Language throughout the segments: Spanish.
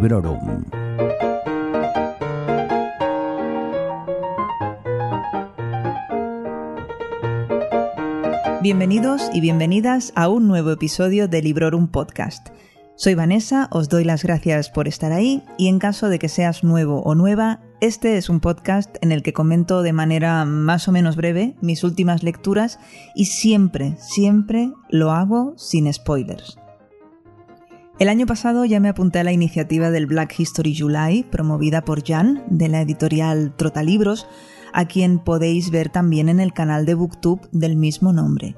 Librorum. Bienvenidos y bienvenidas a un nuevo episodio de Librorum Podcast. Soy Vanessa, os doy las gracias por estar ahí y en caso de que seas nuevo o nueva, este es un podcast en el que comento de manera más o menos breve mis últimas lecturas y siempre, siempre lo hago sin spoilers. El año pasado ya me apunté a la iniciativa del Black History July, promovida por Jan, de la editorial Trotalibros, a quien podéis ver también en el canal de Booktube del mismo nombre.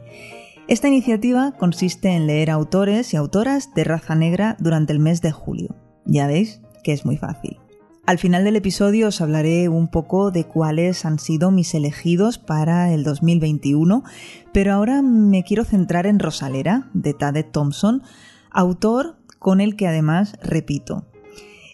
Esta iniciativa consiste en leer autores y autoras de raza negra durante el mes de julio. Ya veis que es muy fácil. Al final del episodio os hablaré un poco de cuáles han sido mis elegidos para el 2021, pero ahora me quiero centrar en Rosalera, de Tade Thompson, autor con el que además repito.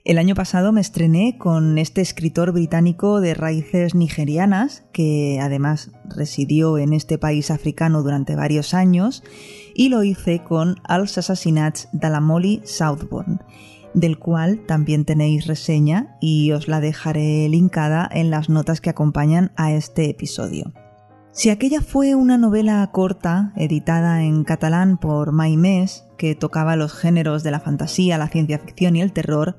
El año pasado me estrené con este escritor británico de raíces nigerianas, que además residió en este país africano durante varios años, y lo hice con Als Assassinats de la Molly Southbourne, del cual también tenéis reseña y os la dejaré linkada en las notas que acompañan a este episodio. Si aquella fue una novela corta, editada en catalán por Maimés, que tocaba los géneros de la fantasía, la ciencia ficción y el terror,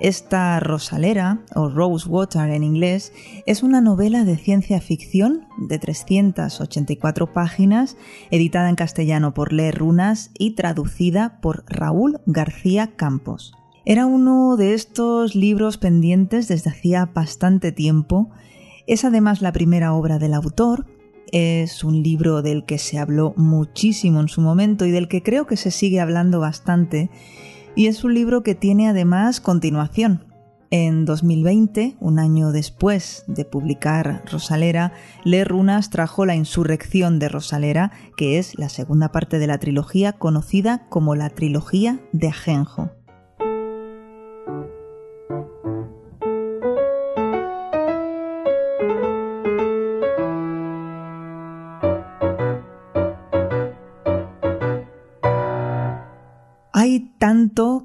esta Rosalera, o Rosewater en inglés, es una novela de ciencia ficción de 384 páginas, editada en castellano por Le Runas y traducida por Raúl García Campos. Era uno de estos libros pendientes desde hacía bastante tiempo. Es además la primera obra del autor. Es un libro del que se habló muchísimo en su momento y del que creo que se sigue hablando bastante y es un libro que tiene además continuación. En 2020, un año después de publicar Rosalera, Le Runas trajo La Insurrección de Rosalera, que es la segunda parte de la trilogía conocida como la trilogía de Ajenjo.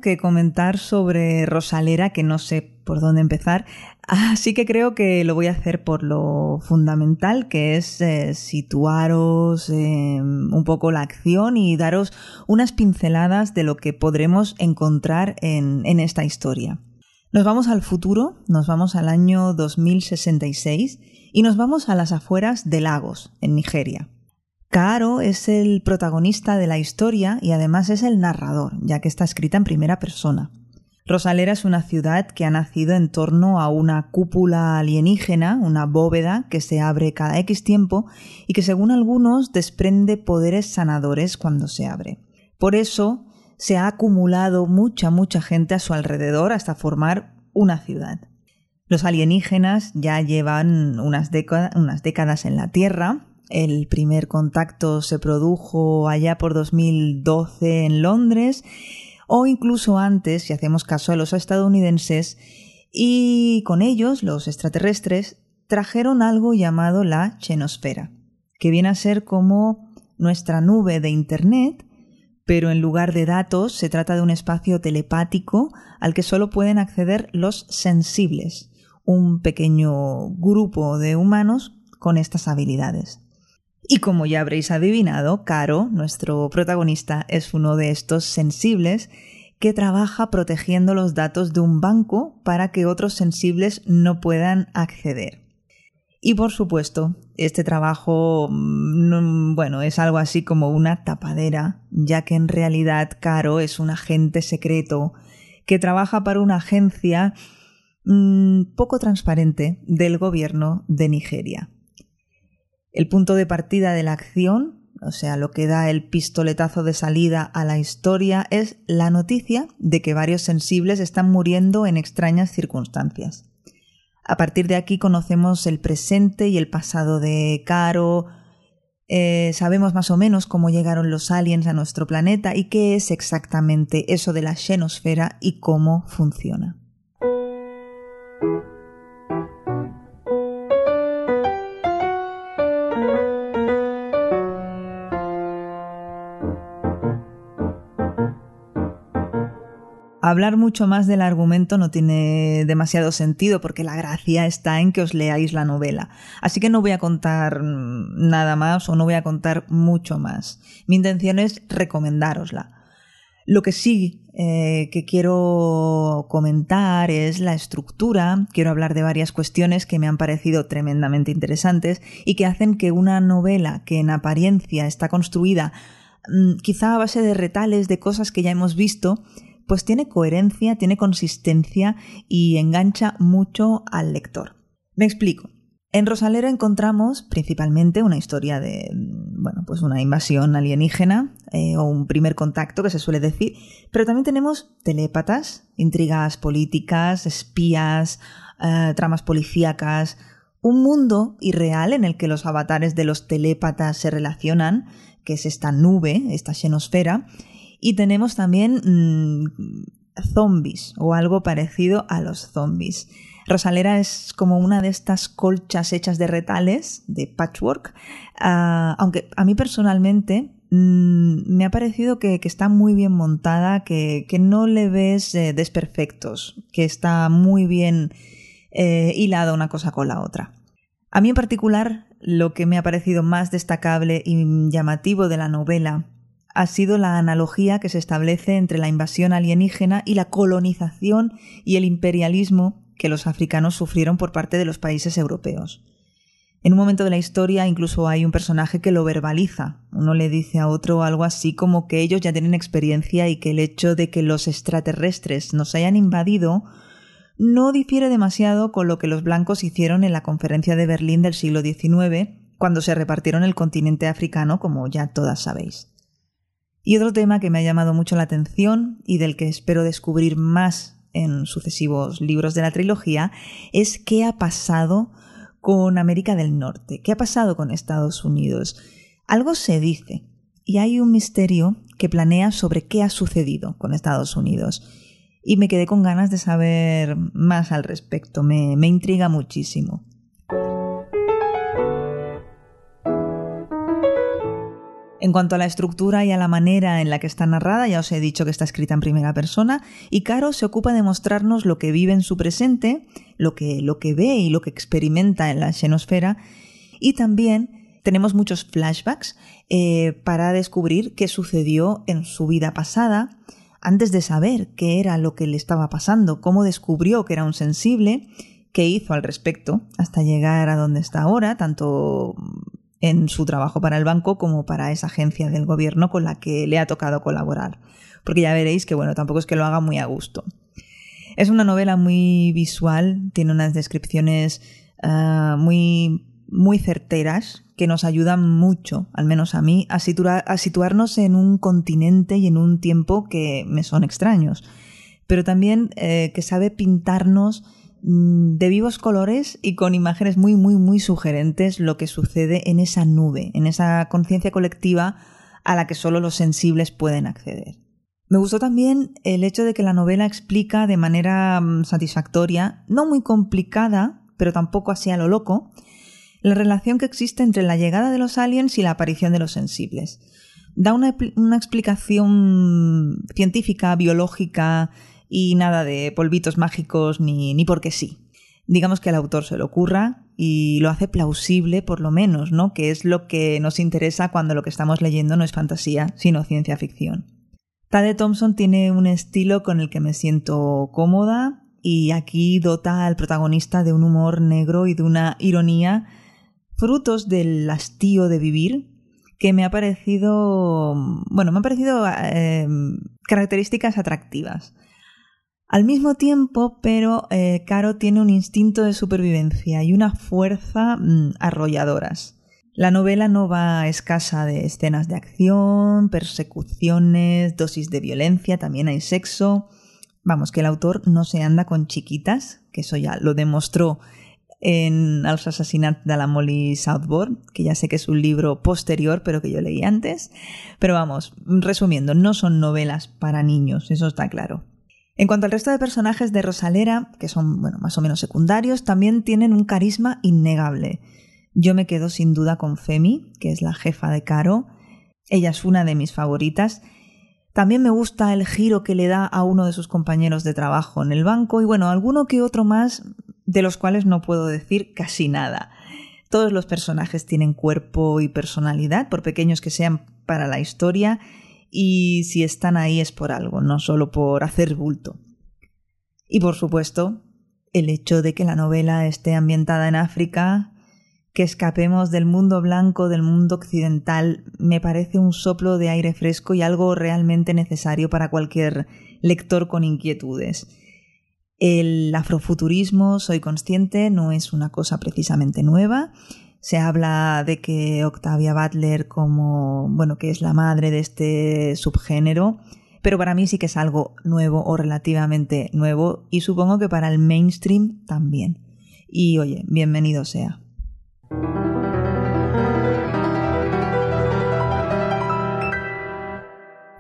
Que comentar sobre Rosalera que no sé por dónde empezar, así que creo que lo voy a hacer por lo fundamental, que es eh, situaros eh, un poco la acción y daros unas pinceladas de lo que podremos encontrar en, en esta historia. Nos vamos al futuro, nos vamos al año 2066 y nos vamos a las afueras de Lagos, en Nigeria. Kaaro es el protagonista de la historia y además es el narrador, ya que está escrita en primera persona. Rosalera es una ciudad que ha nacido en torno a una cúpula alienígena, una bóveda que se abre cada X tiempo y que según algunos desprende poderes sanadores cuando se abre. Por eso se ha acumulado mucha, mucha gente a su alrededor hasta formar una ciudad. Los alienígenas ya llevan unas, unas décadas en la Tierra, el primer contacto se produjo allá por 2012 en Londres o incluso antes, si hacemos caso a los estadounidenses, y con ellos, los extraterrestres, trajeron algo llamado la chenosfera, que viene a ser como nuestra nube de Internet, pero en lugar de datos se trata de un espacio telepático al que solo pueden acceder los sensibles, un pequeño grupo de humanos con estas habilidades. Y como ya habréis adivinado, Caro, nuestro protagonista, es uno de estos sensibles que trabaja protegiendo los datos de un banco para que otros sensibles no puedan acceder. Y por supuesto, este trabajo, mm, bueno, es algo así como una tapadera, ya que en realidad Caro es un agente secreto que trabaja para una agencia mm, poco transparente del gobierno de Nigeria. El punto de partida de la acción, o sea, lo que da el pistoletazo de salida a la historia, es la noticia de que varios sensibles están muriendo en extrañas circunstancias. A partir de aquí conocemos el presente y el pasado de Caro, eh, sabemos más o menos cómo llegaron los aliens a nuestro planeta y qué es exactamente eso de la xenosfera y cómo funciona. Hablar mucho más del argumento no tiene demasiado sentido porque la gracia está en que os leáis la novela. Así que no voy a contar nada más o no voy a contar mucho más. Mi intención es recomendárosla. Lo que sí eh, que quiero comentar es la estructura. Quiero hablar de varias cuestiones que me han parecido tremendamente interesantes y que hacen que una novela que en apariencia está construida mm, quizá a base de retales de cosas que ya hemos visto, pues tiene coherencia, tiene consistencia y engancha mucho al lector. Me explico. En Rosalera encontramos principalmente una historia de, bueno, pues una invasión alienígena eh, o un primer contacto que se suele decir, pero también tenemos telépatas, intrigas políticas, espías, eh, tramas policíacas, un mundo irreal en el que los avatares de los telépatas se relacionan, que es esta nube, esta xenosfera, y tenemos también mm, zombies o algo parecido a los zombies. Rosalera es como una de estas colchas hechas de retales, de patchwork, ah, aunque a mí personalmente mm, me ha parecido que, está muy bien montada, que, no le ves eh, desperfectos, que está muy bien eh, hilada una cosa con la otra. A mí en particular, lo que me ha parecido más destacable y llamativo de la novela ha sido la analogía que se establece entre la invasión alienígena y la colonización y el imperialismo que los africanos sufrieron por parte de los países europeos. En un momento de la historia incluso hay un personaje que lo verbaliza. Uno le dice a otro algo así como que ellos ya tienen experiencia y que el hecho de que los extraterrestres nos hayan invadido no difiere demasiado con lo que los blancos hicieron en la conferencia de Berlín del siglo XIX, cuando se repartieron el continente africano, como ya todas sabéis. Y otro tema que me ha llamado mucho la atención y del que espero descubrir más en sucesivos libros de la trilogía es qué ha pasado con América del Norte, qué ha pasado con Estados Unidos. Algo se dice y hay un misterio que planea sobre qué ha sucedido con Estados Unidos. Y me quedé con ganas de saber más al respecto, me, me intriga muchísimo. En cuanto a la estructura y a la manera en la que está narrada, ya os he dicho que está escrita en primera persona, y Caro se ocupa de mostrarnos lo que vive en su presente, lo que, lo que ve y lo que experimenta en la xenosfera, y también tenemos muchos flashbacks eh, para descubrir qué sucedió en su vida pasada, antes de saber qué era lo que le estaba pasando, cómo descubrió que era un sensible, qué hizo al respecto hasta llegar a donde está ahora, tanto en su trabajo para el banco como para esa agencia del gobierno con la que le ha tocado colaborar. Porque ya veréis que, bueno, tampoco es que lo haga muy a gusto. Es una novela muy visual, tiene unas descripciones ah, muy, muy certeras que nos ayudan mucho, al menos a mí, a, a situarnos en un continente y en un tiempo que me son extraños, pero también eh, que sabe pintarnos de vivos colores y con imágenes muy, muy, muy sugerentes lo que sucede en esa nube, en esa conciencia colectiva a la que solo los sensibles pueden acceder. Me gustó también el hecho de que la novela explica de manera mm, satisfactoria, no muy complicada, pero tampoco así a lo loco, la relación que existe entre la llegada de los aliens y la aparición de los sensibles. Da una, una explicación científica, biológica, y nada de polvitos mágicos ni, ni porque sí. Digamos que el autor se lo ocurra y lo hace plausible por lo menos, ¿no? Que es lo que nos interesa cuando lo que estamos leyendo no es fantasía, sino ciencia ficción. Tade Thompson tiene un estilo con el que me siento cómoda y aquí dota al protagonista de un humor negro y de una ironía frutos del hastío de vivir que me ha parecido, bueno, me han parecido eh, características atractivas. Al mismo tiempo, pero eh, Caro tiene un instinto de supervivencia y una fuerza mm, arrolladoras. La novela no va escasa de escenas de acción, persecuciones, dosis de violencia, también hay sexo. Vamos, que el autor no se anda con chiquitas, que eso ya lo demostró en Los Assassinats de la Molly Southbourne, que ya sé que es un libro posterior, pero que yo leí antes. Pero vamos, resumiendo, no son novelas para niños, eso está claro. En cuanto al resto de personajes de Rosalera, que son bueno, más o menos secundarios, también tienen un carisma innegable. Yo me quedo sin duda con Femi, que es la jefa de Caro. Ella es una de mis favoritas. También me gusta el giro que le da a uno de sus compañeros de trabajo en el banco y bueno, alguno que otro más de los cuales no puedo decir casi nada. Todos los personajes tienen cuerpo y personalidad, por pequeños que sean para la historia, y si están ahí es por algo, no solo por hacer bulto. Y por supuesto, el hecho de que la novela esté ambientada en África que escapemos del mundo blanco, del mundo occidental, me parece un soplo de aire fresco y algo realmente necesario para cualquier lector con inquietudes. El afrofuturismo, soy consciente, no es una cosa precisamente nueva. Se habla de que Octavia Butler como, bueno, que es la madre de este subgénero, pero para mí sí que es algo nuevo o relativamente nuevo y supongo que para el mainstream también. Y oye, bienvenido sea.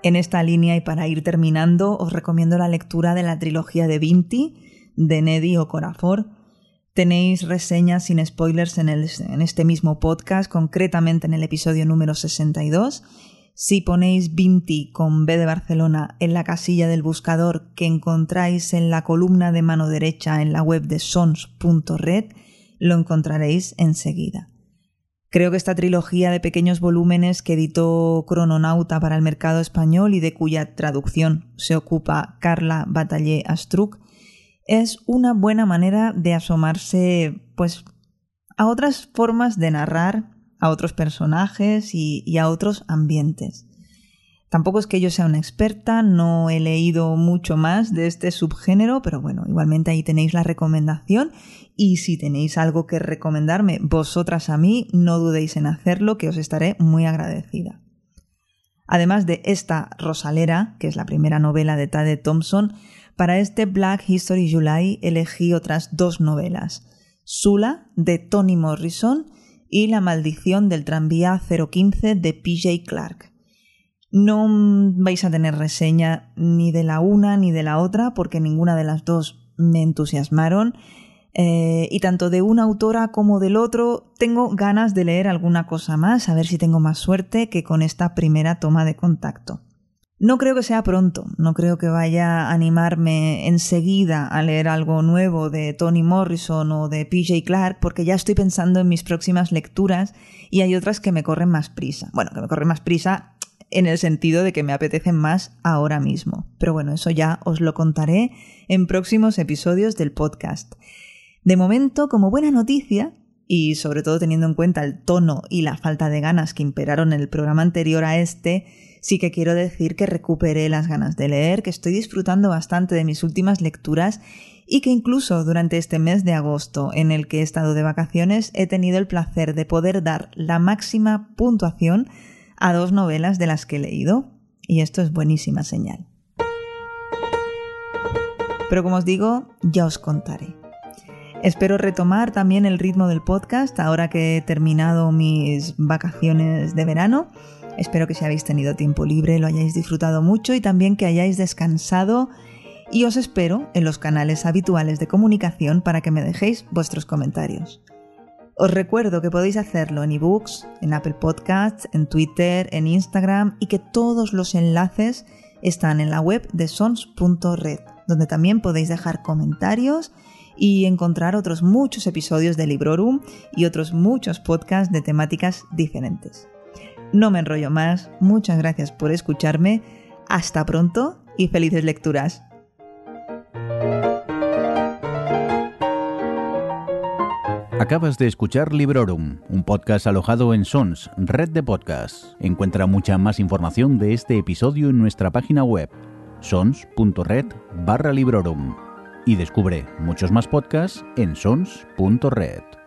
En esta línea y para ir terminando, os recomiendo la lectura de la trilogía de Vinti de Neddy Corafor. Tenéis reseñas sin spoilers en, este mismo podcast, concretamente en el episodio número 62. Si ponéis Vinti con B de Barcelona en la casilla del buscador que encontráis en la columna de mano derecha en la web de sons.red, lo encontraréis enseguida. Creo que esta trilogía de pequeños volúmenes que editó Crononauta para el mercado español y de cuya traducción se ocupa Carla Batallé Astruc es una buena manera de asomarse pues a otras formas de narrar, a otros personajes y, y a otros ambientes. Tampoco es que yo sea una experta, no he leído mucho más de este subgénero, pero bueno, igualmente ahí tenéis la recomendación y si tenéis algo que recomendarme vosotras a mí, no dudéis en hacerlo, que os estaré muy agradecida. Además de esta Rosalera, que es la primera novela de Tade Thompson, para este Black History July elegí otras dos novelas, Sula, de Toni Morrison, y La maldición del tranvía 015 de PJ Clark. No vais a tener reseña ni de la una ni de la otra porque ninguna de las dos me entusiasmaron eh, y tanto de una autora como del otro tengo ganas de leer alguna cosa más, a ver si tengo más suerte que con esta primera toma de contacto. No creo que sea pronto, no creo que vaya a animarme enseguida a leer algo nuevo de Toni Morrison o de PJ Clark, porque ya estoy pensando en mis próximas lecturas y hay otras que me corren más prisa. Bueno, que me corren más prisa en el sentido de que me apetecen más ahora mismo. Pero bueno, eso ya os lo contaré en próximos episodios del podcast. De momento, como buena noticia, y sobre todo teniendo en cuenta el tono y la falta de ganas que imperaron en el programa anterior a este, sí que quiero decir que recuperé las ganas de leer, que estoy disfrutando bastante de mis últimas lecturas y que incluso durante este mes de agosto en el que he estado de vacaciones he tenido el placer de poder dar la máxima puntuación a dos novelas de las que he leído. Y esto es buenísima señal. Pero como os digo, ya os contaré. Espero retomar también el ritmo del podcast ahora que he terminado mis vacaciones de verano. Espero que si habéis tenido tiempo libre lo hayáis disfrutado mucho y también que hayáis descansado y os espero en los canales habituales de comunicación para que me dejéis vuestros comentarios. Os recuerdo que podéis hacerlo en ebooks, en Apple Podcasts, en Twitter, en Instagram y que todos los enlaces están en la web de sons.red, donde también podéis dejar comentarios y encontrar otros muchos episodios de Librorum y otros muchos podcasts de temáticas diferentes. No me enrollo más, muchas gracias por escucharme, hasta pronto y felices lecturas. Acabas de escuchar Librorum, un podcast alojado en Sons, red de podcasts. Encuentra mucha más información de este episodio en nuestra página web, sons.red barra Librorum y descubre muchos más podcasts en sons.red.